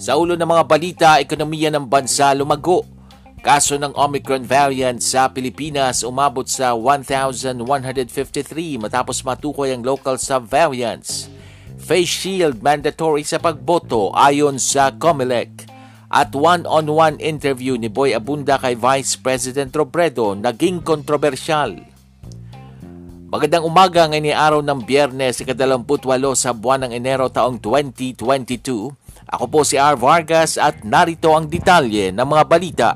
Sa ulo ng mga balita, ekonomiya ng bansa lumago. Kaso ng Omicron variant sa Pilipinas umabot sa 1,153 matapos matukoy ang local subvariants. Face shield mandatory sa pagboto ayon sa COMELEC. At one-on-one interview ni Boy Abunda kay Vice President Robredo naging kontrobersyal. Magandang umaga ngayon araw ng biyernes, ikadalamputwalo sa buwan ng Enero taong 2022. Ako po si R. Vargas at narito ang detalye ng mga balita.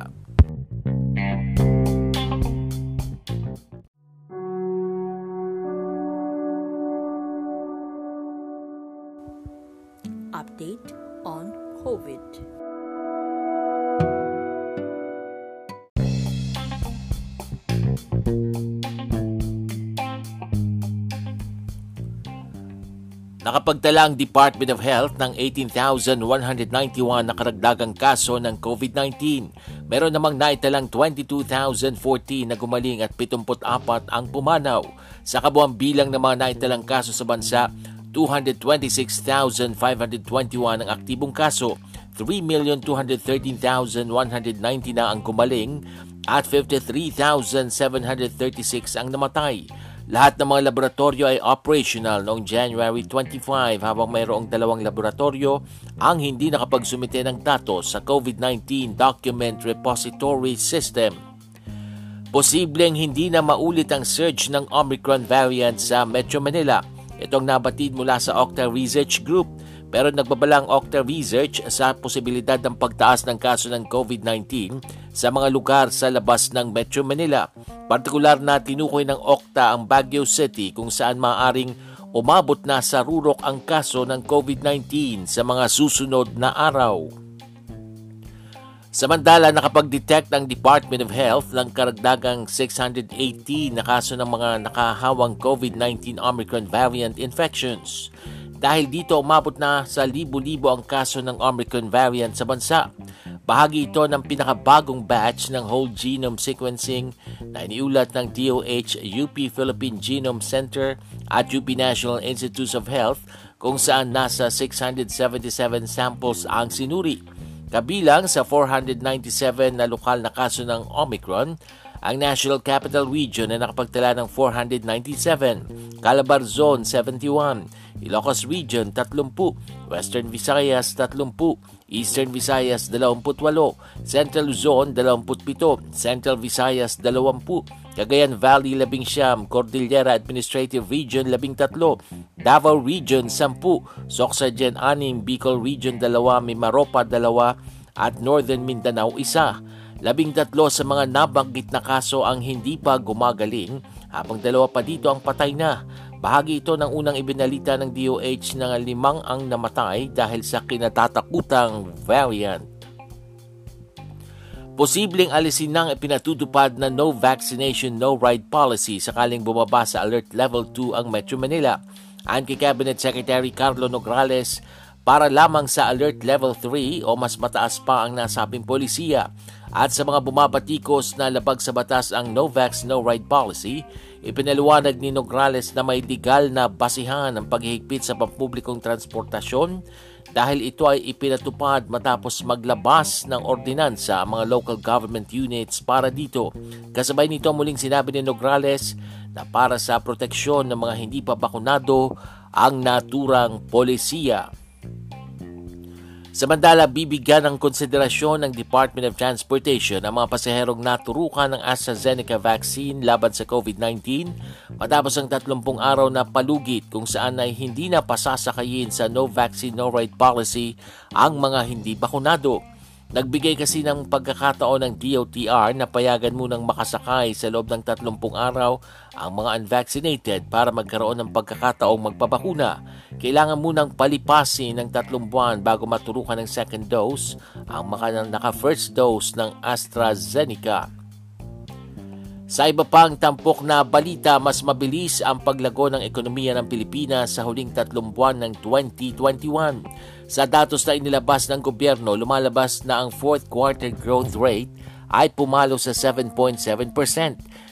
Nakapagtala ang Department of Health ng 18,191 na karagdagang kaso ng COVID-19. Meron namang naitalang 22,014 na gumaling at 74 ang pumanaw. Sa kabuang bilang ng mga naitalang kaso sa bansa, 226,521 ang aktibong kaso, 3,213,190 na ang gumaling at 53,736 ang namatay. Lahat ng mga laboratorio ay operational noong January 25 habang mayroong dalawang laboratorio ang hindi nakapagsumite ng datos sa COVID-19 Document Repository System. Posibleng hindi na maulit ang surge ng Omicron variant sa Metro Manila. Itong nabatid mula sa Octa Research Group pero nagbabalang Octa Research sa posibilidad ng pagtaas ng kaso ng COVID-19 sa mga lugar sa labas ng Metro Manila. Partikular na tinukoy ng Okta ang Baguio City kung saan maaring umabot na sa rurok ang kaso ng COVID-19 sa mga susunod na araw. Samantala, nakapag-detect ang Department of Health ng karagdagang 618 na kaso ng mga nakahawang COVID-19 Omicron variant infections. Dahil dito umabot na sa libo-libo ang kaso ng Omicron variant sa bansa. Bahagi ito ng pinakabagong batch ng whole genome sequencing na iniulat ng DOH, UP Philippine Genome Center at UP National Institutes of Health kung saan nasa 677 samples ang sinuri. Kabilang sa 497 na lokal na kaso ng Omicron, ang National Capital Region ay nakapagtala ng 497, Calabar Zone 71, Ilocos Region 30, Western Visayas 30, Eastern Visayas 28, Central Luzon 27, Central Visayas 20, Cagayan Valley 11, Cordillera Administrative Region 13, Davao Region 10, Sorsogon 6, Bicol Region 2, Mimaropa 2 at Northern Mindanao 1. Labing tatlo sa mga nabanggit na kaso ang hindi pa gumagaling. Habang dalawa pa dito ang patay na. Bahagi ito ng unang ibinalita ng DOH na limang ang namatay dahil sa kinatatakutang variant. Posibleng alisin ng ipinatutupad na no vaccination, no ride policy sakaling bumaba sa Alert Level 2 ang Metro Manila. Ayon kay Cabinet Secretary Carlo Nograles, para lamang sa Alert Level 3 o mas mataas pa ang nasabing polisiya. At sa mga bumabatikos na labag sa batas ang No Vax No Ride policy, ipinaliwanag ni Nograles na may legal na basihan ang paghihigpit sa pampublikong transportasyon dahil ito ay ipinatupad matapos maglabas ng ordinansa ang mga local government units para dito. Kasabay nito muling sinabi ni Nograles na para sa proteksyon ng mga hindi pa bakunado ang naturang polisiya. Samantala, bibigyan ng konsiderasyon ng Department of Transportation ang mga pasaherong naturukan ng AstraZeneca vaccine laban sa COVID-19 matapos ang 30 araw na palugit kung saan ay hindi na pasasakayin sa no vaccine no ride policy ang mga hindi bakunado. Nagbigay kasi ng pagkakataon ng DOTR na payagan munang makasakay sa loob ng 30 araw ang mga unvaccinated para magkaroon ng pagkakataong magpabakuna. Kailangan munang palipasin ng tatlong buwan bago maturukan ng second dose ang mga naka-first dose ng AstraZeneca. Sa iba pang tampok na balita, mas mabilis ang paglago ng ekonomiya ng Pilipinas sa huling tatlong buwan ng 2021. Sa datos na inilabas ng gobyerno, lumalabas na ang fourth quarter growth rate ay pumalo sa 7.7%.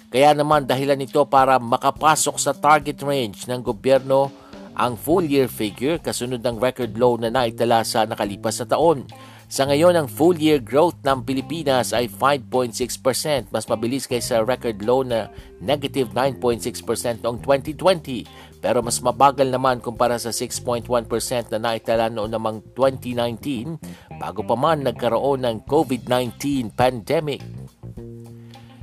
Kaya naman dahilan nito para makapasok sa target range ng gobyerno ang full year figure kasunod ng record low na naitala sa nakalipas na taon. Sa ngayon, ang full year growth ng Pilipinas ay 5.6%, mas mabilis kaysa record low na negative 9.6% noong 2020, pero mas mabagal naman kumpara sa 6.1% na naitala noong namang 2019 bago pa man nagkaroon ng COVID-19 pandemic.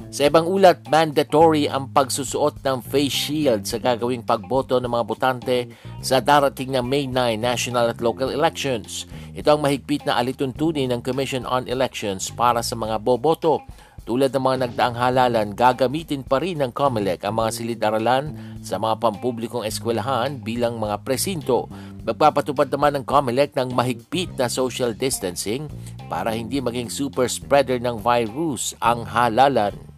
Sa ibang ulat, mandatory ang pagsusuot ng face shield sa gagawing pagboto ng mga botante sa darating na May 9 national at local elections. Ito ang mahigpit na alituntunin ng Commission on Elections para sa mga boboto. Tulad ng mga nagdaang halalan, gagamitin pa rin ng COMELEC ang mga silid-aralan sa mga pampublikong eskwelahan bilang mga presinto. Magpapatupad naman ng COMELEC ng mahigpit na social distancing para hindi maging super spreader ng virus ang halalan.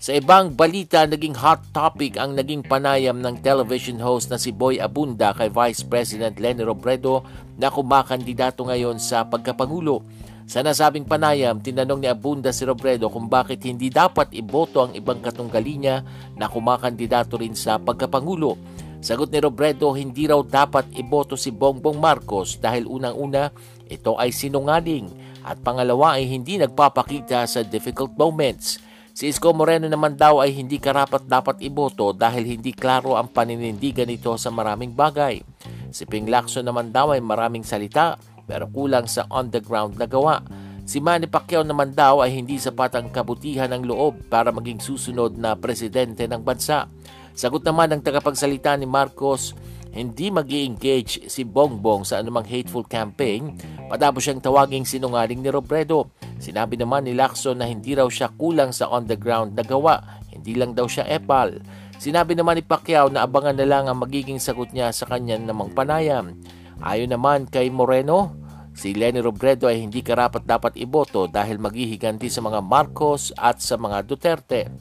Sa ibang balita, naging hot topic ang naging panayam ng television host na si Boy Abunda kay Vice President Leni Robredo na kumakandidato ngayon sa pagkapangulo. Sa nasabing panayam, tinanong ni Abunda si Robredo kung bakit hindi dapat iboto ang ibang katunggali niya na kumakandidato rin sa pagkapangulo. Sagot ni Robredo, hindi raw dapat iboto si Bongbong Marcos dahil unang-una, ito ay sinungaling at pangalawa ay hindi nagpapakita sa difficult moments. Si Isko Moreno naman daw ay hindi karapat dapat iboto dahil hindi klaro ang paninindigan nito sa maraming bagay. Si Ping Lacson naman daw ay maraming salita pero kulang sa on-the-ground na gawa. Si Manny Pacquiao naman daw ay hindi sapat ang kabutihan ng loob para maging susunod na presidente ng bansa. Sagot naman ng tagapagsalita ni Marcos, hindi mag engage si Bongbong sa anumang hateful campaign patapos siyang tawaging sinungaling ni Robredo. Sinabi naman ni Lacson na hindi raw siya kulang sa on-the-ground na gawa, hindi lang daw siya epal. Sinabi naman ni Pacquiao na abangan na lang ang magiging sagot niya sa kanya namang panayam. Ayon naman kay Moreno, si Lenny Robredo ay hindi karapat dapat iboto dahil maghihiganti sa mga Marcos at sa mga Duterte.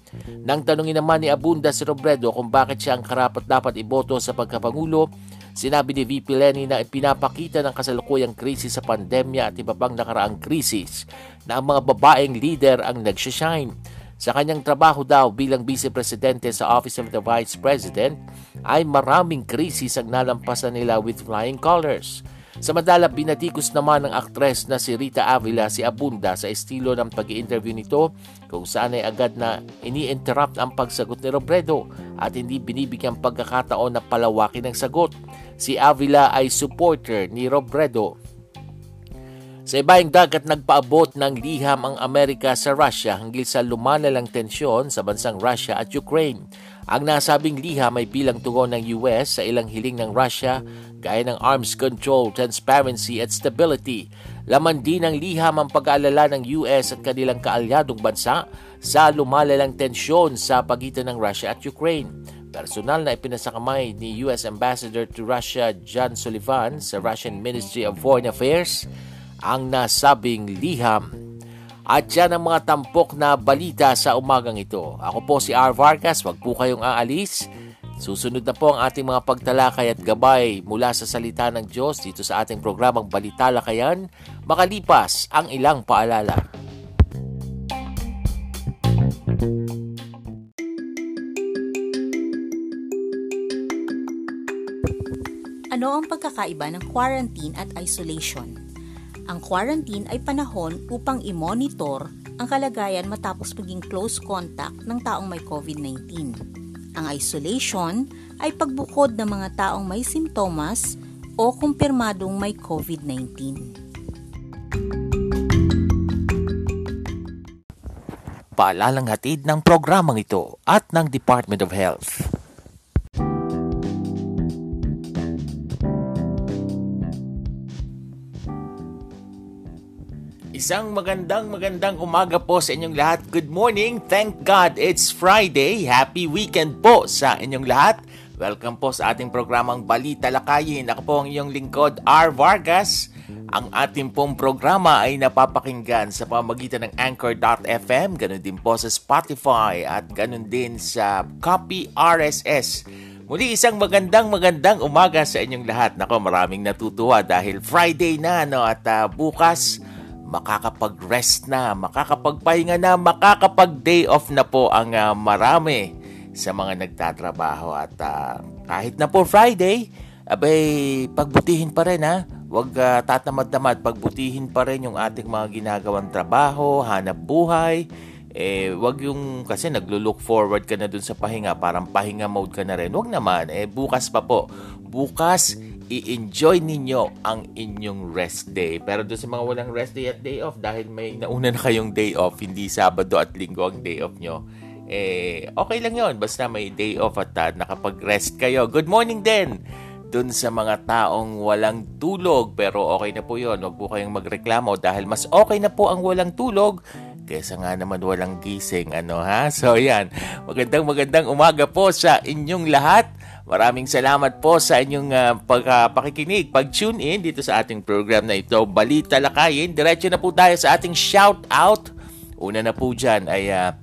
Nang tanungin naman ni Abunda si Robredo kung bakit siya ang karapat dapat iboto sa pagkapangulo, Sinabi ni VP Lenny na ipinapakita ng kasalukuyang krisis sa pandemya at iba pang nakaraang krisis na ang mga babaeng leader ang nagsishine. Sa kanyang trabaho daw bilang Vice Presidente sa Office of the Vice President ay maraming krisis ang nalampasan nila with flying colors. Samantala, binatikos naman ng aktres na si Rita Avila si Abunda sa estilo ng pag interview nito kung saan ay agad na ini-interrupt ang pagsagot ni Robredo at hindi binibigyan pagkakataon na palawakin ang sagot. Si Avila ay supporter ni Robredo. Sa ibaing dagat nagpaabot ng liham ang Amerika sa Russia hanggang sa lumalalang tensyon sa bansang Russia at Ukraine. Ang nasabing liham ay bilang tugon ng US sa ilang hiling ng Russia gaya ng arms control, transparency at stability. Laman din ng liham ang pag-aalala ng US at kanilang kaalyadong bansa sa lumalalang tensyon sa pagitan ng Russia at Ukraine. Personal na ipinasakamay ni US Ambassador to Russia John Sullivan sa Russian Ministry of Foreign Affairs ang nasabing liham. At yan ang mga tampok na balita sa umagang ito. Ako po si R. Vargas, wag po kayong aalis. Susunod na po ang ating mga pagtalakay at gabay mula sa salita ng Diyos dito sa ating programang Balitalakayan, makalipas ang ilang paalala. Ano ang pagkakaiba ng quarantine at isolation? Ang quarantine ay panahon upang i-monitor ang kalagayan matapos maging close contact ng taong may COVID-19. Ang isolation ay pagbukod ng mga taong may simptomas o kumpirmadong may COVID-19. Paalalang hatid ng programang ito at ng Department of Health. Isang magandang magandang umaga po sa inyong lahat. Good morning. Thank God it's Friday. Happy weekend po sa inyong lahat. Welcome po sa ating programang Balita Lakayin. Ako po ang iyong lingkod, R. Vargas. Ang ating pong programa ay napapakinggan sa pamagitan ng Anchor.fm, ganun din po sa Spotify at ganun din sa Copy RSS. Muli isang magandang magandang umaga sa inyong lahat. Nako, maraming natutuwa dahil Friday na no at uh, bukas makakapag-rest na, makakapagpahinga na, makakapag-day off na po ang uh, marami sa mga nagtatrabaho. At uh, kahit na po Friday, abay, pagbutihin pa rin ha. Huwag uh, tatamad-tamad, pagbutihin pa rin yung ating mga ginagawang trabaho, hanap buhay. Eh, wag yung, kasi naglo-look forward ka na dun sa pahinga, parang pahinga mode ka na rin. Wag naman, eh, bukas pa po. Bukas, i-enjoy ninyo ang inyong rest day. Pero doon sa mga walang rest day at day off, dahil may nauna na kayong day off, hindi Sabado at Linggo ang day off nyo, eh, okay lang yon Basta may day off at uh, nakapag-rest kayo. Good morning din! Doon sa mga taong walang tulog, pero okay na po yon Huwag po kayong magreklamo dahil mas okay na po ang walang tulog kesa nga naman walang gising. Ano ha? So yan, magandang magandang umaga po sa inyong lahat. Maraming salamat po sa inyong uh, pagpakikinig, pag-tune in dito sa ating program na ito, Balita Lakayin. Diretso na po tayo sa ating shout out. Una na po dyan ay uh,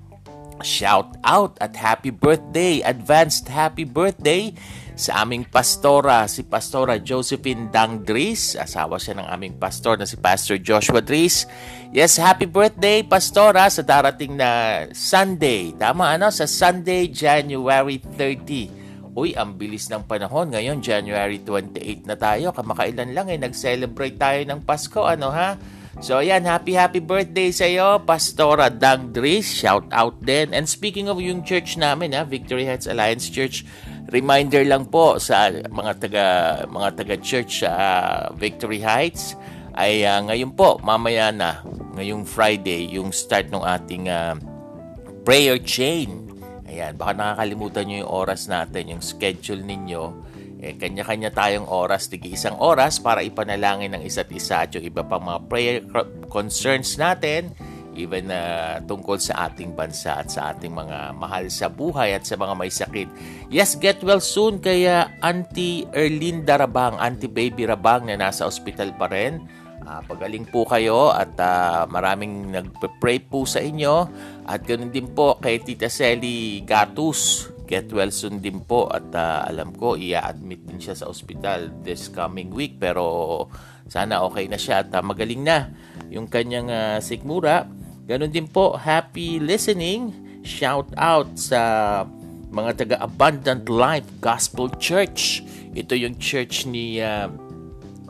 shout out at happy birthday, advanced happy birthday sa aming pastora, si Pastora Josephine Dang Dries. Asawa siya ng aming pastor na si Pastor Joshua Dries. Yes, happy birthday, Pastora, sa darating na Sunday. Tama, ano? Sa Sunday, January 30. Uy, ang bilis ng panahon. Ngayon, January 28 na tayo. Kamakailan lang eh, nag-celebrate tayo ng Pasko. Ano ha? So, ayan, happy happy birthday sa iyo, Pastora Doug Dries. Shout out din. And speaking of yung church namin, ha, Victory Heights Alliance Church, reminder lang po sa mga taga mga taga church sa uh, Victory Heights ay uh, ngayon po, mamaya na, ngayong Friday, yung start ng ating uh, prayer chain Ayan, baka nakakalimutan nyo yung oras natin, yung schedule ninyo. Eh, kanya-kanya tayong oras, tigi isang oras para ipanalangin ng isa't isa at yung iba pang mga prayer concerns natin, even na uh, tungkol sa ating bansa at sa ating mga mahal sa buhay at sa mga may sakit. Yes, get well soon kaya Auntie Erlinda Rabang, Auntie Baby Rabang na nasa ospital pa rin Uh, pagaling po kayo at uh, maraming nagpe-pray po sa inyo. At ganoon din po kay Tita Selly Gatus. Get well soon din po at uh, alam ko i-admit din siya sa ospital this coming week pero sana okay na siya at uh, magaling na yung kanyang uh, sikmura. Ganon din po, happy listening. Shout out sa mga taga Abundant Life Gospel Church. Ito yung church ni uh,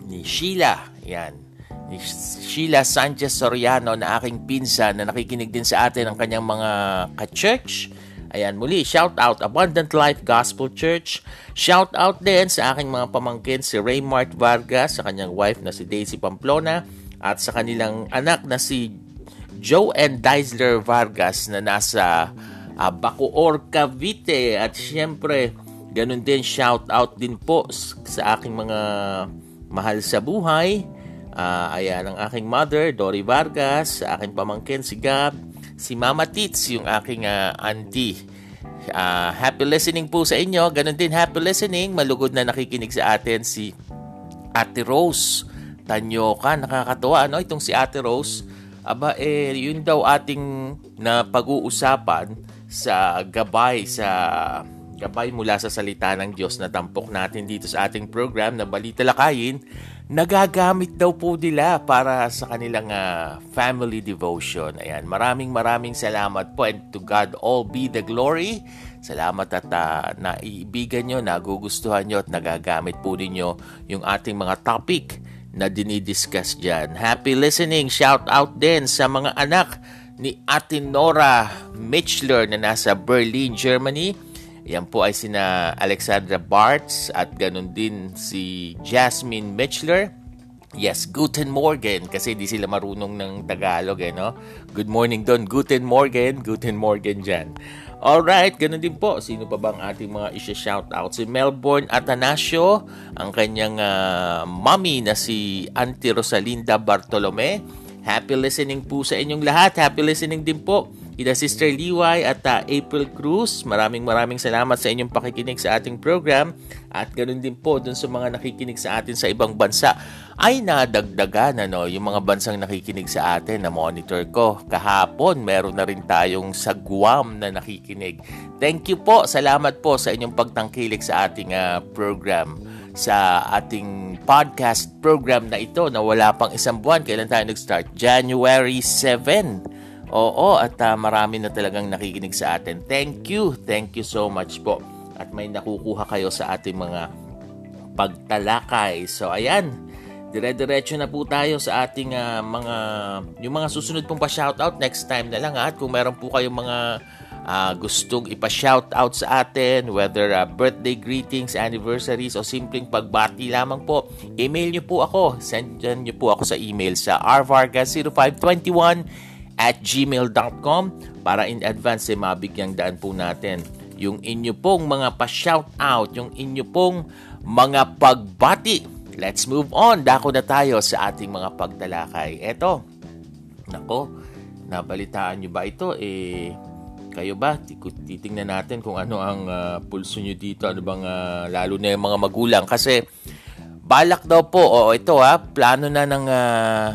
ni Sheila. Yan ni Sheila Sanchez Soriano na aking pinsan na nakikinig din sa atin ng kanyang mga ka-church. Ayan, muli, shout out Abundant Life Gospel Church. Shout out din sa aking mga pamangkin si Raymart Vargas, sa kanyang wife na si Daisy Pamplona, at sa kanilang anak na si Joe and Deisler Vargas na nasa uh, Bacoor, Cavite. At syempre, ganun din shout out din po sa aking mga mahal sa buhay Uh, ayan, ang aking mother, Dory Vargas, sa aking pamangkin, si Gab, si Mama Tits, yung aking uh, auntie. Uh, happy listening po sa inyo. Ganon din, happy listening. Malugod na nakikinig sa atin si Ate Rose Tanyoka. Nakakatuwa, ano? Itong si Ate Rose. Aba, eh, yun daw ating na pag-uusapan sa gabay, sa gabay mula sa salita ng Diyos na tampok natin dito sa ating program na Balita Lakayin nagagamit daw po nila para sa kanilang uh, family devotion. Ayan, maraming maraming salamat po and to God all be the glory. Salamat at uh, naiibigan nyo, nagugustuhan nyo at nagagamit po ninyo yung ating mga topic na dinidiscuss dyan. Happy listening! Shout out din sa mga anak ni Ate Nora Mitchler na nasa Berlin, Germany yan po ay sina Alexandra Bartz at ganun din si Jasmine Mitchler. Yes, Guten Morgen kasi di sila marunong ng Tagalog eh, no? Good morning doon. Guten Morgen. Guten Morgen dyan. Alright, ganun din po. Sino pa bang ating mga isya-shout out? Si Melbourne Atanasio, ang kanyang uh, mommy na si Auntie Rosalinda Bartolome. Happy listening po sa inyong lahat. Happy listening din po Ida Sister Liway at uh, April Cruz. Maraming maraming salamat sa inyong pakikinig sa ating program at ganoon din po dun sa mga nakikinig sa atin sa ibang bansa ay nadagdagan ano, yung mga bansang nakikinig sa atin na monitor ko. Kahapon meron na rin tayong sa Guam na nakikinig. Thank you po. Salamat po sa inyong pagtangkilik sa ating uh, program sa ating podcast program na ito na wala pang isang buwan. Kailan tayo nag-start? January 7 Oo, at uh, marami na talagang nakikinig sa atin. Thank you, thank you so much po. At may nakukuha kayo sa ating mga pagtalakay. So ayan, dire-diretso na po tayo sa ating uh, mga yung mga susunod pong pa-shoutout next time na lang ha. At kung meron po kayong mga uh, gustong ipa-shoutout sa atin, whether uh, birthday greetings, anniversaries o simpleng pagbati lamang po, email nyo po ako. Send nyo po ako sa email sa rvargas0521 at gmail.com para in advance eh, mabigyang daan po natin yung inyo pong mga pa-shout out, yung inyo pong mga pagbati. Let's move on. Dako na tayo sa ating mga pagtalakay. Eto, nako, nabalitaan nyo ba ito? Eh, kayo ba? Titingnan natin kung ano ang uh, pulso nyo dito. Ano bang, uh, lalo na yung mga magulang. Kasi, balak daw po, o ito ha, plano na ng uh,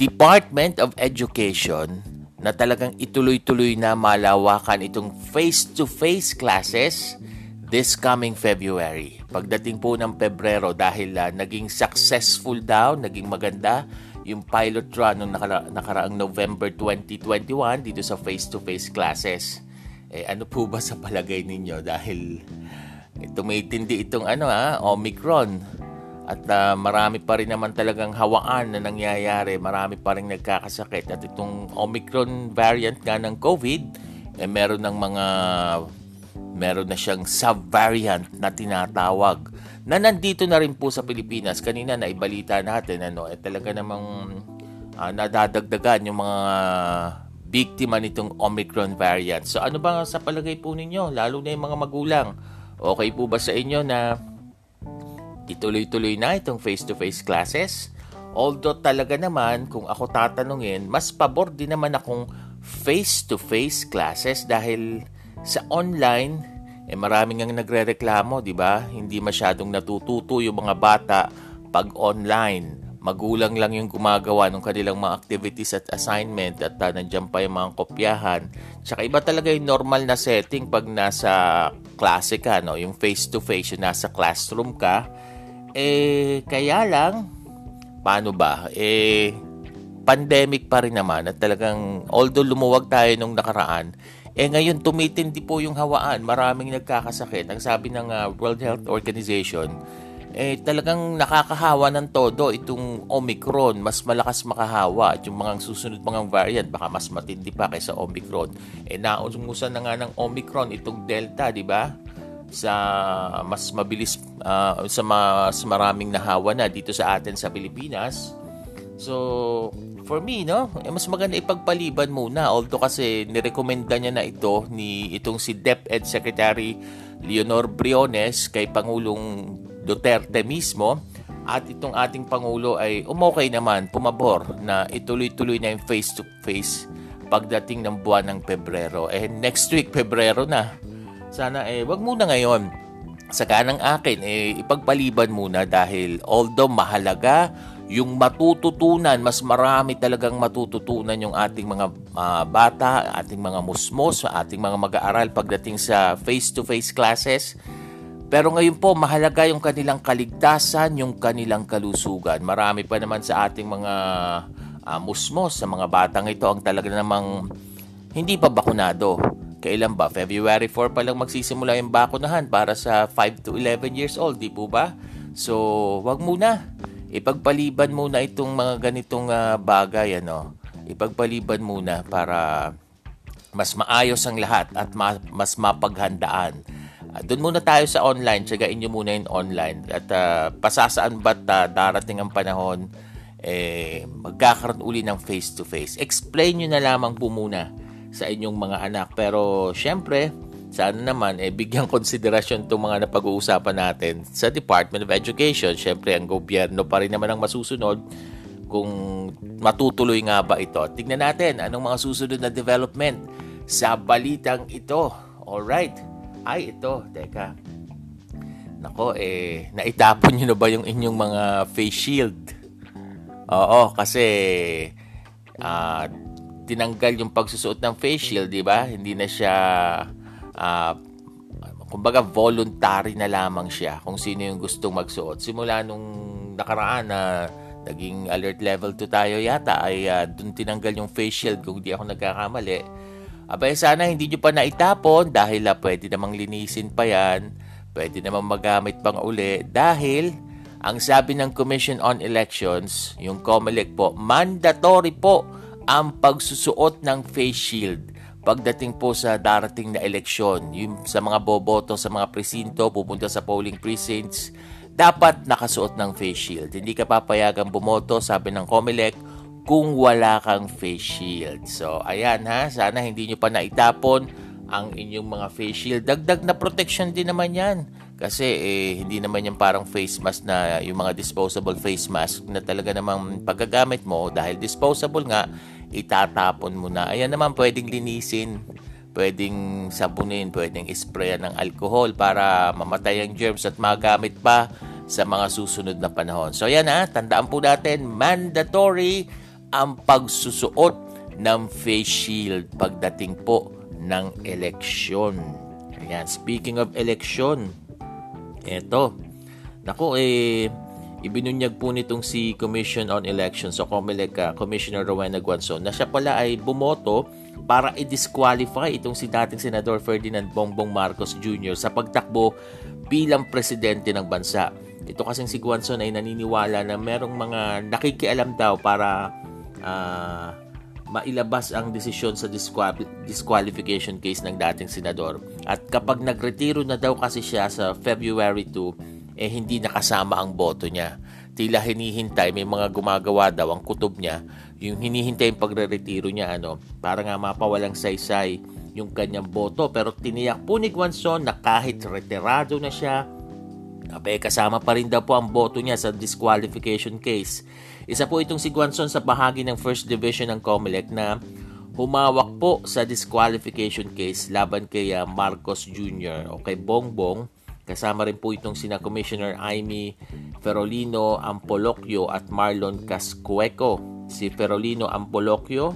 Department of Education na talagang ituloy-tuloy na malawakan itong face-to-face classes this coming February. Pagdating po ng Pebrero dahil uh, naging successful daw, naging maganda yung pilot run nung nakara- nakaraang November 2021 dito sa face-to-face classes. Eh ano po ba sa palagay ninyo dahil tumitindi itong ano ha, Omicron at uh, marami pa rin naman talagang hawaan na nangyayari. Marami pa rin nagkakasakit. At itong Omicron variant nga ng COVID, eh, meron ng mga meron na siyang sub-variant na tinatawag na nandito na rin po sa Pilipinas. Kanina na ibalita natin ano, eh talaga namang uh, nadadagdagan yung mga biktima nitong Omicron variant. So ano ba sa palagay po ninyo, lalo na yung mga magulang? Okay po ba sa inyo na Ituloy-tuloy na itong face-to-face classes. Although talaga naman, kung ako tatanungin, mas pabor din naman akong face-to-face classes dahil sa online, eh maraming ang nagre-reklamo, di ba? Hindi masyadong natututo yung mga bata pag online. Magulang lang yung gumagawa ng kanilang mga activities at assignment at uh, nandiyan pa yung mga kopyahan. Tsaka iba talaga yung normal na setting pag nasa klase ka, no? yung face-to-face, yung nasa classroom ka eh, kaya lang, paano ba? Eh, pandemic pa rin naman at talagang, although lumuwag tayo nung nakaraan, eh ngayon tumitindi po yung hawaan, maraming nagkakasakit. Ang sabi ng uh, World Health Organization, eh talagang nakakahawa ng todo itong Omicron, mas malakas makahawa at yung mga susunod mga variant baka mas matindi pa kaysa Omicron. Eh naungusan na nga ng Omicron itong Delta, di ba? Sa mas mabilis uh, sa mas maraming nahawa na dito sa atin sa Pilipinas. So, for me, no, eh, mas maganda ipagpaliban muna. Although kasi nirekomenda niya na ito ni itong si DepEd Secretary Leonor Briones kay Pangulong Duterte mismo at itong ating Pangulo ay umokay naman, pumabor na ituloy-tuloy na yung face-to-face pagdating ng buwan ng Pebrero. Eh, next week, Pebrero na. Sana eh, wag muna ngayon. Sa kanang akin, eh, ipagpaliban muna dahil although mahalaga, yung matututunan, mas marami talagang matututunan yung ating mga uh, bata, ating mga musmos, ating mga mag-aaral pagdating sa face-to-face classes. Pero ngayon po, mahalaga yung kanilang kaligtasan, yung kanilang kalusugan. Marami pa naman sa ating mga uh, musmos, sa mga batang ito, ang talaga namang hindi pa bakunado. Kailan ba? February 4 pa lang magsisimula yung bakunahan para sa 5 to 11 years old, di po ba? So, wag muna. Ipagpaliban muna itong mga ganitong uh, bagay, ano. Ipagpaliban muna para mas maayos ang lahat at ma- mas mapaghandaan. Uh, Doon muna tayo sa online, tsagain nyo muna yung online. At uh, pasasaan ba't uh, darating ang panahon, eh, magkakaroon uli ng face-to-face. Explain nyo na lamang po muna sa inyong mga anak. Pero syempre, sana naman eh bigyan konsiderasyon itong mga napag-uusapan natin sa Department of Education. Syempre, ang gobyerno pa rin naman ang masusunod. kung matutuloy nga ba ito. Tignan natin anong mga susunod na development sa balitang ito. Alright. Ay, ito. Teka. Nako, eh, naitapon nyo na ba yung inyong mga face shield? Oo, kasi uh, tinanggal yung pagsusuot ng face shield, di ba? Hindi na siya uh, kumbaga voluntary na lamang siya kung sino yung gustong magsuot. Simula nung nakaraan na naging alert level 2 tayo yata ay uh, dun tinanggal yung face shield kung di ako nagkakamali. Abay sana hindi nyo pa naitapon dahil uh, pwede namang linisin pa yan. Pwede namang magamit pang uli dahil ang sabi ng Commission on Elections, yung COMELEC po, mandatory po ang pagsusuot ng face shield pagdating po sa darating na eleksyon. Yung sa mga boboto sa mga presinto, pupunta sa polling precincts, dapat nakasuot ng face shield. Hindi ka papayagang bumoto, sabi ng COMELEC, kung wala kang face shield. So, ayan ha, sana hindi nyo pa naitapon ang inyong mga face shield. Dagdag na protection din naman yan. Kasi eh, hindi naman yan parang face mask na yung mga disposable face mask na talaga namang paggagamit mo dahil disposable nga, itatapon mo na. Ayan naman pwedeng linisin, pwedeng sabunin, pwedeng sprayan ng alcohol para mamatay ang germs at magamit pa sa mga susunod na panahon. So ayan ha, tandaan po natin, mandatory ang pagsusuot ng face shield pagdating po ng eleksyon. Ayan, speaking of election, eto, nako eh, Ibinunyag po nitong si Commission on Elections o COMELEC uh, Commissioner Rowena Guanzon na siya pala ay bumoto para i-disqualify itong si dating Senador Ferdinand Bongbong Marcos Jr. sa pagtakbo bilang presidente ng bansa. Ito kasing si Guanzon ay naniniwala na merong mga nakikialam daw para uh, mailabas ang desisyon sa disqualification case ng dating senador. At kapag nagretiro na daw kasi siya sa February 2, eh hindi nakasama ang boto niya. Tila hinihintay, may mga gumagawa daw ang kutob niya, yung hinihintay yung pagre-retiro niya, ano, para nga mapawalang saysay yung kanyang boto. Pero tiniyak po ni Guanzon na kahit retirado na siya, Abe, kasama pa rin daw po ang boto niya sa disqualification case. Isa po itong si Guanzon sa bahagi ng First Division ng COMELEC na humawak po sa disqualification case laban kay uh, Marcos Jr. o kay Bongbong Kasama rin po itong sina Commissioner Amy Ferolino Ampolocchio at Marlon Cascueco. Si Ferolino Ampolocchio,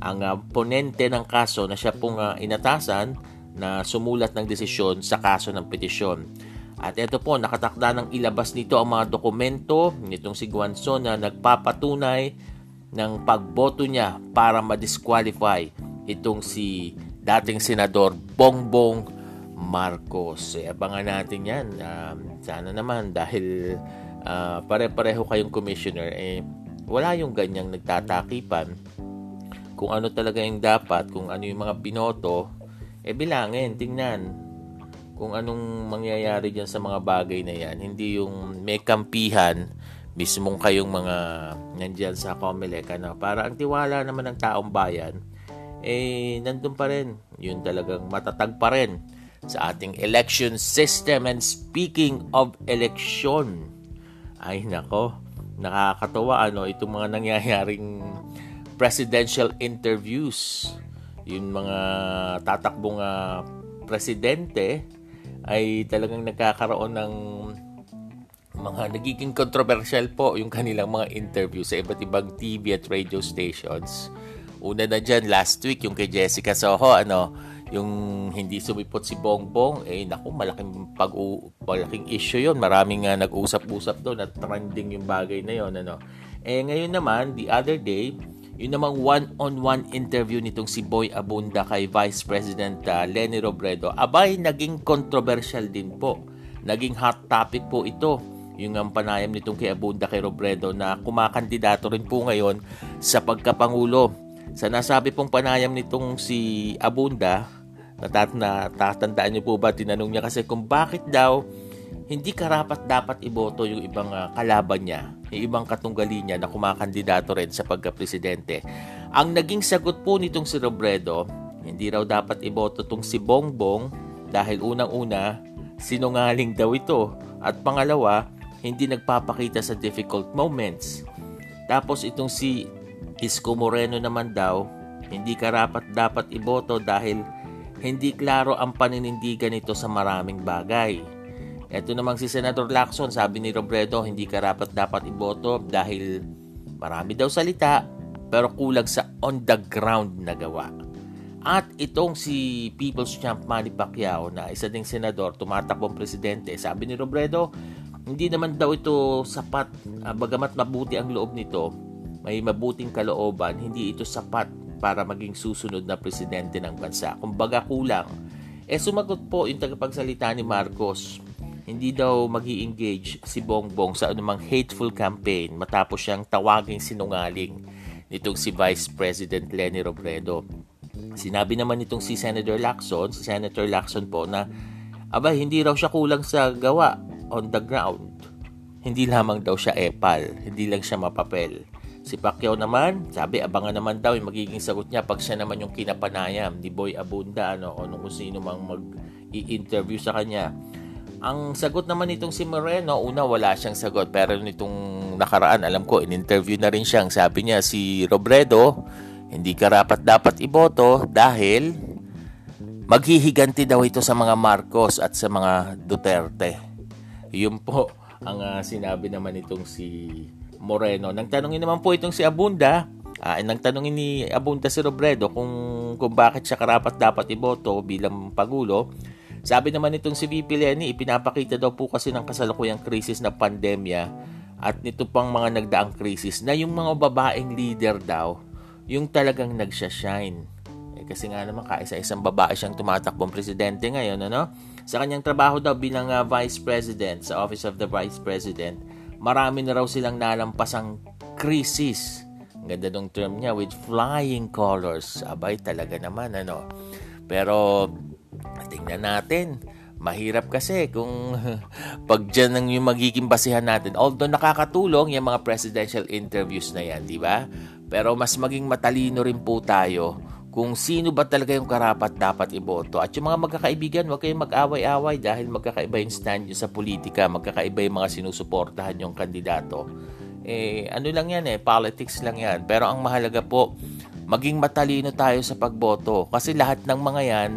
ang uh, ponente ng kaso na siya pong uh, inatasan na sumulat ng desisyon sa kaso ng petisyon. At ito po, nakatakda ng ilabas nito ang mga dokumento nitong si Guanzon na nagpapatunay ng pagboto niya para ma-disqualify itong si dating senador Bongbong Marcos. Eh, abangan natin yan. Um, sana naman dahil uh, pare-pareho kayong commissioner, eh, wala yung ganyang nagtatakipan. Kung ano talaga yung dapat, kung ano yung mga binoto, eh bilangin, tingnan kung anong mangyayari dyan sa mga bagay na yan. Hindi yung may kampihan, mismong kayong mga nandyan sa Comelec, ano, para ang tiwala naman ng taong bayan, eh, nandun pa rin. Yun talagang matatag pa rin sa ating election system. And speaking of election, ay nako, nakakatawa ano, itong mga nangyayaring presidential interviews. Yung mga tatakbong uh, presidente ay talagang nagkakaroon ng mga nagiging controversial po yung kanilang mga interview sa iba't ibang TV at radio stations. Una na dyan, last week, yung kay Jessica Soho, ano, yung hindi sumipot si Bongbong, eh naku, malaking pag malaking issue yon Maraming uh, nag-usap-usap doon at trending yung bagay na yon ano. Eh ngayon naman, the other day, yung namang one-on-one interview nitong si Boy Abunda kay Vice President uh, Lenny Robredo, abay naging controversial din po. Naging hot topic po ito yung ang panayam nitong kay Abunda kay Robredo na kumakandidato rin po ngayon sa pagkapangulo. Sa nasabi pong panayam nitong si Abunda, Natat na tatandaan niyo po ba tinanong niya kasi kung bakit daw hindi karapat dapat iboto yung ibang uh, kalaban niya, yung ibang katunggali niya na kumakandidato rin sa pagka-presidente. Ang naging sagot po nitong si Robredo, hindi raw dapat iboto tong si Bongbong dahil unang-una, sinungaling daw ito. At pangalawa, hindi nagpapakita sa difficult moments. Tapos itong si Isko Moreno naman daw, hindi karapat dapat iboto dahil hindi klaro ang paninindigan nito sa maraming bagay. Ito namang si Senator Lacson, sabi ni Robredo, hindi karapat dapat iboto dahil marami daw salita pero kulang sa on the ground na gawa. At itong si People's Champ Manny Pacquiao na isa ding senador, tumatakbong presidente, sabi ni Robredo, hindi naman daw ito sapat, uh, bagamat mabuti ang loob nito, may mabuting kalooban, hindi ito sapat para maging susunod na presidente ng bansa. Kumbaga kulang. Eh sumagot po yung tagapagsalita ni Marcos, hindi daw mag engage si Bongbong sa anumang hateful campaign matapos siyang tawaging sinungaling nitong si Vice President Lenny Robredo. Sinabi naman nitong si Senator Lacson, si Senator Lacson po na aba hindi raw siya kulang sa gawa on the ground. Hindi lamang daw siya epal, hindi lang siya mapapel. Si Pacquiao naman, sabi abangan naman daw yung magiging sagot niya pag siya naman yung kinapanayam ni Boy Abunda ano, o kung sino mang mag-i-interview sa kanya. Ang sagot naman nitong si Moreno, una wala siyang sagot pero nitong nakaraan alam ko in-interview na rin siyang sabi niya si Robredo hindi karapat dapat iboto dahil maghihiganti daw ito sa mga Marcos at sa mga Duterte. Yun po ang uh, sinabi naman itong si Moreno. Nang tanongin naman po itong si Abunda, uh, nang tanongin ni Abunda si Robredo kung, kung bakit siya karapat dapat iboto bilang Pagulo, sabi naman itong si VP Lenny, ipinapakita daw po kasi ng kasalukuyang krisis na pandemya at nito pang mga nagdaang krisis na yung mga babaeng leader daw, yung talagang nagsha-shine. Eh, kasi nga naman, kaisa-isang babae siyang tumatakbong presidente ngayon, ano? Sa kanyang trabaho daw bilang uh, Vice President sa Office of the Vice President, marami na raw silang nalampasang krisis. Ang ganda ng term niya, with flying colors. Abay, talaga naman, ano. Pero, tingnan natin. Mahirap kasi kung pag dyan ang yung magiging basihan natin. Although nakakatulong yung mga presidential interviews na yan, di ba? Pero mas maging matalino rin po tayo kung sino ba talaga yung karapat dapat iboto. At yung mga magkakaibigan, huwag kayong mag-away-away dahil magkakaiba yung stand nyo sa politika, magkakaiba yung mga sinusuportahan yung kandidato. Eh, ano lang yan eh, politics lang yan. Pero ang mahalaga po, maging matalino tayo sa pagboto. Kasi lahat ng mga yan,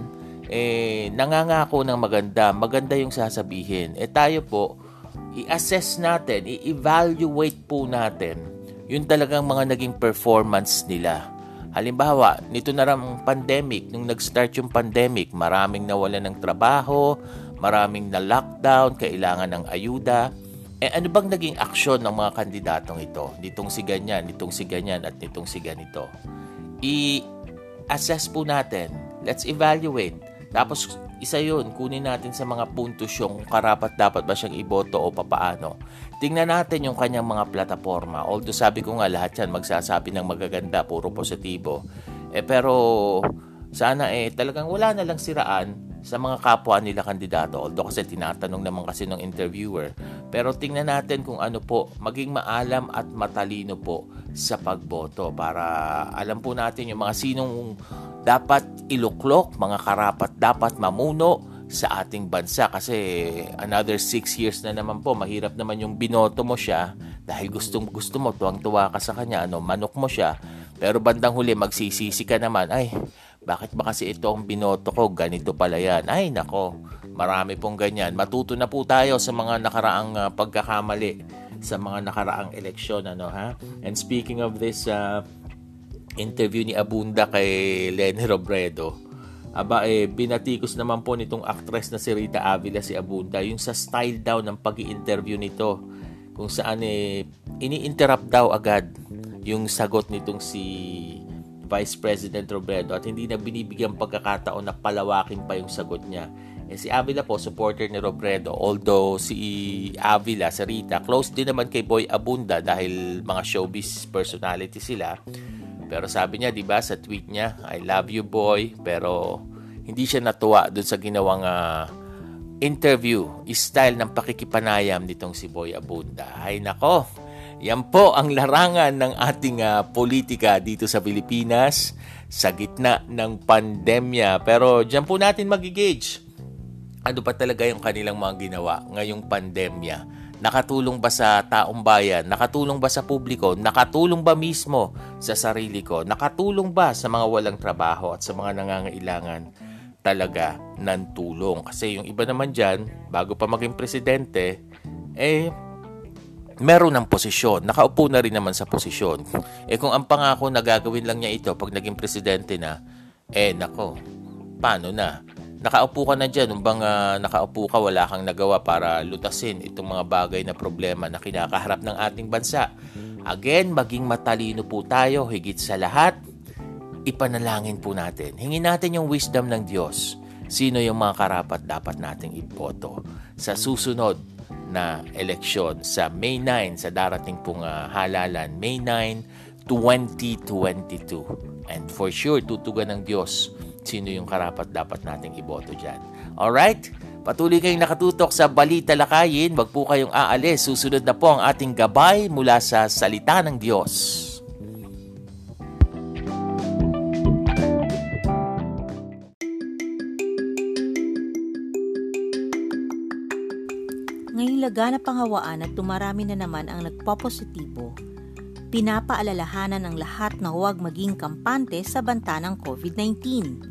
eh, nangangako ng maganda. Maganda yung sasabihin. Eh tayo po, i-assess natin, i-evaluate po natin yung talagang mga naging performance nila Halimbawa, nito na ram pandemic, nung nag-start yung pandemic, maraming nawala ng trabaho, maraming na lockdown, kailangan ng ayuda. Eh ano bang naging aksyon ng mga kandidatong ito? Nitong si ganyan, nitong si ganyan, at nitong si ganito. I-assess po natin. Let's evaluate. Tapos isa yun, kunin natin sa mga puntos yung karapat dapat ba siyang iboto o papaano. Tingnan natin yung kanyang mga plataforma. Although sabi ko nga lahat yan magsasabi ng magaganda, puro positibo. Eh pero sana eh talagang wala na lang siraan sa mga kapwa nila kandidato. Although kasi tinatanong naman kasi ng interviewer. Pero tingnan natin kung ano po, maging maalam at matalino po sa pagboto para alam po natin yung mga sinong dapat iluklok, mga karapat dapat mamuno sa ating bansa. Kasi another 6 years na naman po mahirap naman yung binoto mo siya dahil gustong gusto mo tuwang-tuwa ka sa kanya ano manok mo siya. Pero bandang huli magsisisi ka naman ay bakit ba kasi ito ang binoto ko? Ganito pala yan. Ay nako marami pong ganyan. Matuto na po tayo sa mga nakaraang uh, pagkakamali sa mga nakaraang eleksyon ano ha? And speaking of this uh, interview ni Abunda kay Lenny Robredo Aba eh, binatikos naman po nitong actress na si Rita Avila si Abunda yung sa style daw ng pag interview nito kung saan eh, ini-interrupt daw agad yung sagot nitong si Vice President Robredo at hindi na binibigyan pagkakataon na palawakin pa yung sagot niya. Eh, si Avila po, supporter ni Robredo. Although si Avila, si Rita, close din naman kay Boy Abunda dahil mga showbiz personality sila. Pero sabi niya, 'di ba, sa tweet niya, I love you boy, pero hindi siya natuwa doon sa ginawang uh, interview, style ng pakikipanayam nitong si Boy Abunda. Ay nako, yan po ang larangan ng ating uh, politika dito sa Pilipinas sa gitna ng pandemya. Pero diyan po natin magigage ano pa talaga yung kanilang mga ginawa ngayong pandemya Nakatulong ba sa taong bayan? Nakatulong ba sa publiko? Nakatulong ba mismo sa sarili ko? Nakatulong ba sa mga walang trabaho at sa mga nangangailangan talaga ng tulong? Kasi yung iba naman dyan, bago pa maging presidente, eh, meron ng posisyon. Nakaupo na rin naman sa posisyon. Eh kung ang pangako na gagawin lang niya ito pag naging presidente na, eh nako, paano na? Nakaupo ka na dyan, nung uh, nakaupo ka, wala kang nagawa para lutasin itong mga bagay na problema na kinakaharap ng ating bansa. Again, maging matalino po tayo, higit sa lahat, ipanalangin po natin. Hingin natin yung wisdom ng Diyos. Sino yung mga karapat dapat nating iboto sa susunod na eleksyon sa May 9 sa darating pong uh, halalan, May 9, 2022. And for sure, tutugan ng Diyos sino yung karapat dapat nating iboto dyan. Alright? Patuloy kayong nakatutok sa Balita Lakayin. Wag po kayong aalis. Susunod na po ang ating gabay mula sa Salita ng Diyos. Ngayong laganap ang hawaan at tumarami na naman ang nagpopositibo, pinapaalalahanan ng lahat na huwag maging kampante sa banta ng COVID-19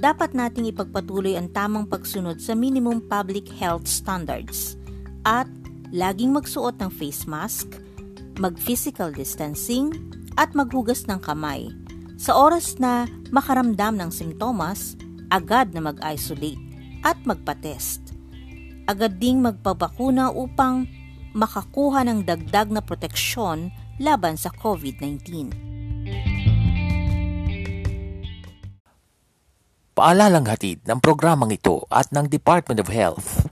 dapat nating ipagpatuloy ang tamang pagsunod sa minimum public health standards at laging magsuot ng face mask, mag-physical distancing, at maghugas ng kamay. Sa oras na makaramdam ng simptomas, agad na mag-isolate at magpa-test. Agad ding magpabakuna upang makakuha ng dagdag na proteksyon laban sa COVID-19. Paalalang hatid ng programang ito at ng Department of Health.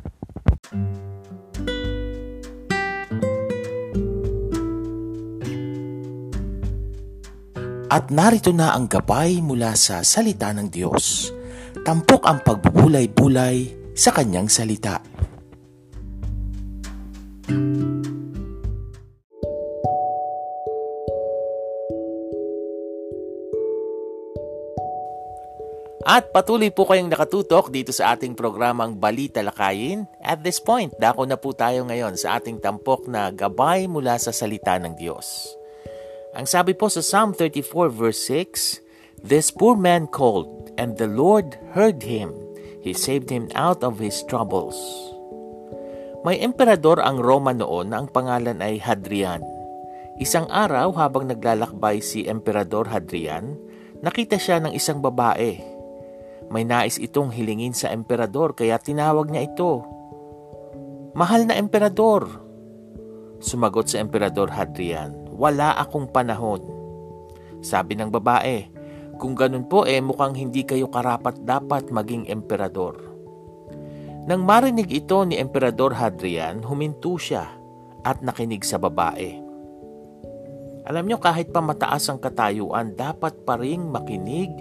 At narito na ang gabay mula sa salita ng Diyos. Tampok ang pagbubulay-bulay sa kanyang salita. At patuloy po kayong nakatutok dito sa ating programang Balita Lakayin. At this point, dako na po tayo ngayon sa ating tampok na gabay mula sa salita ng Diyos. Ang sabi po sa Psalm 34 verse 6, This poor man called, and the Lord heard him. He saved him out of his troubles. May emperador ang Roma noon na ang pangalan ay Hadrian. Isang araw habang naglalakbay si Emperador Hadrian, nakita siya ng isang babae may nais itong hilingin sa emperador kaya tinawag niya ito. Mahal na emperador. Sumagot sa emperador Hadrian, wala akong panahon. Sabi ng babae, kung ganun po eh mukhang hindi kayo karapat dapat maging emperador. Nang marinig ito ni Emperador Hadrian, huminto siya at nakinig sa babae. Alam niyo kahit pa mataas ang katayuan, dapat pa ring makinig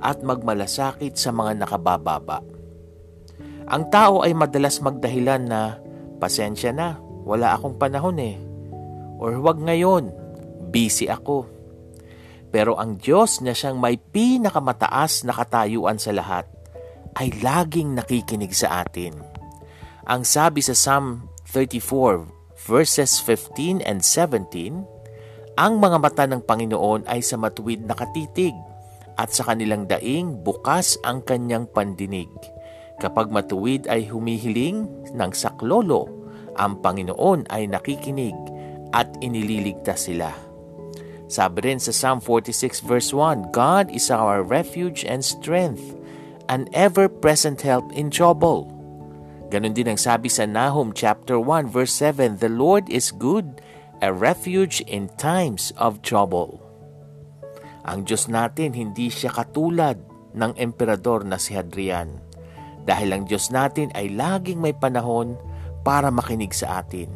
at magmalasakit sa mga nakabababa. Ang tao ay madalas magdahilan na, pasensya na, wala akong panahon eh. Or huwag ngayon, busy ako. Pero ang Diyos na siyang may pinakamataas na katayuan sa lahat ay laging nakikinig sa atin. Ang sabi sa Psalm 34 verses 15 and 17, ang mga mata ng Panginoon ay sa matuwid nakatitig at sa kanilang daing bukas ang kanyang pandinig. Kapag matuwid ay humihiling ng saklolo, ang Panginoon ay nakikinig at inililigtas sila. Sabi rin sa Psalm 46 verse 1, God is our refuge and strength, an ever-present help in trouble. Ganon din ang sabi sa Nahum chapter 1 verse 7, The Lord is good, a refuge in times of trouble. Ang Diyos natin hindi siya katulad ng emperador na si Hadrian. Dahil ang Diyos natin ay laging may panahon para makinig sa atin.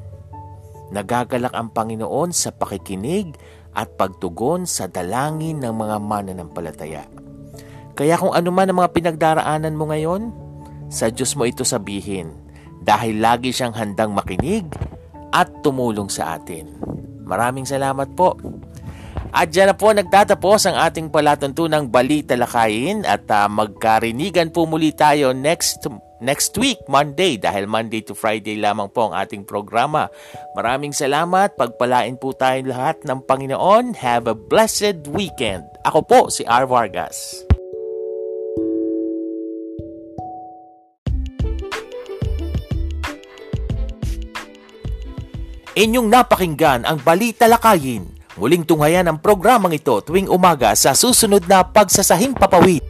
Nagagalak ang Panginoon sa pakikinig at pagtugon sa dalangin ng mga mananampalataya. Kaya kung ano man ang mga pinagdaraanan mo ngayon, sa Diyos mo ito sabihin dahil lagi siyang handang makinig at tumulong sa atin. Maraming salamat po At dyan na po nagtatapos ang ating palatuntunang balita lakayin at uh, magkarinigan po muli tayo next next week, Monday, dahil Monday to Friday lamang po ang ating programa. Maraming salamat. Pagpalain po tayo lahat ng Panginoon. Have a blessed weekend. Ako po si R. Vargas. Inyong napakinggan ang Balita Lakayin Muling tunghayan ang programang ito tuwing umaga sa susunod na pagsasahing papawid.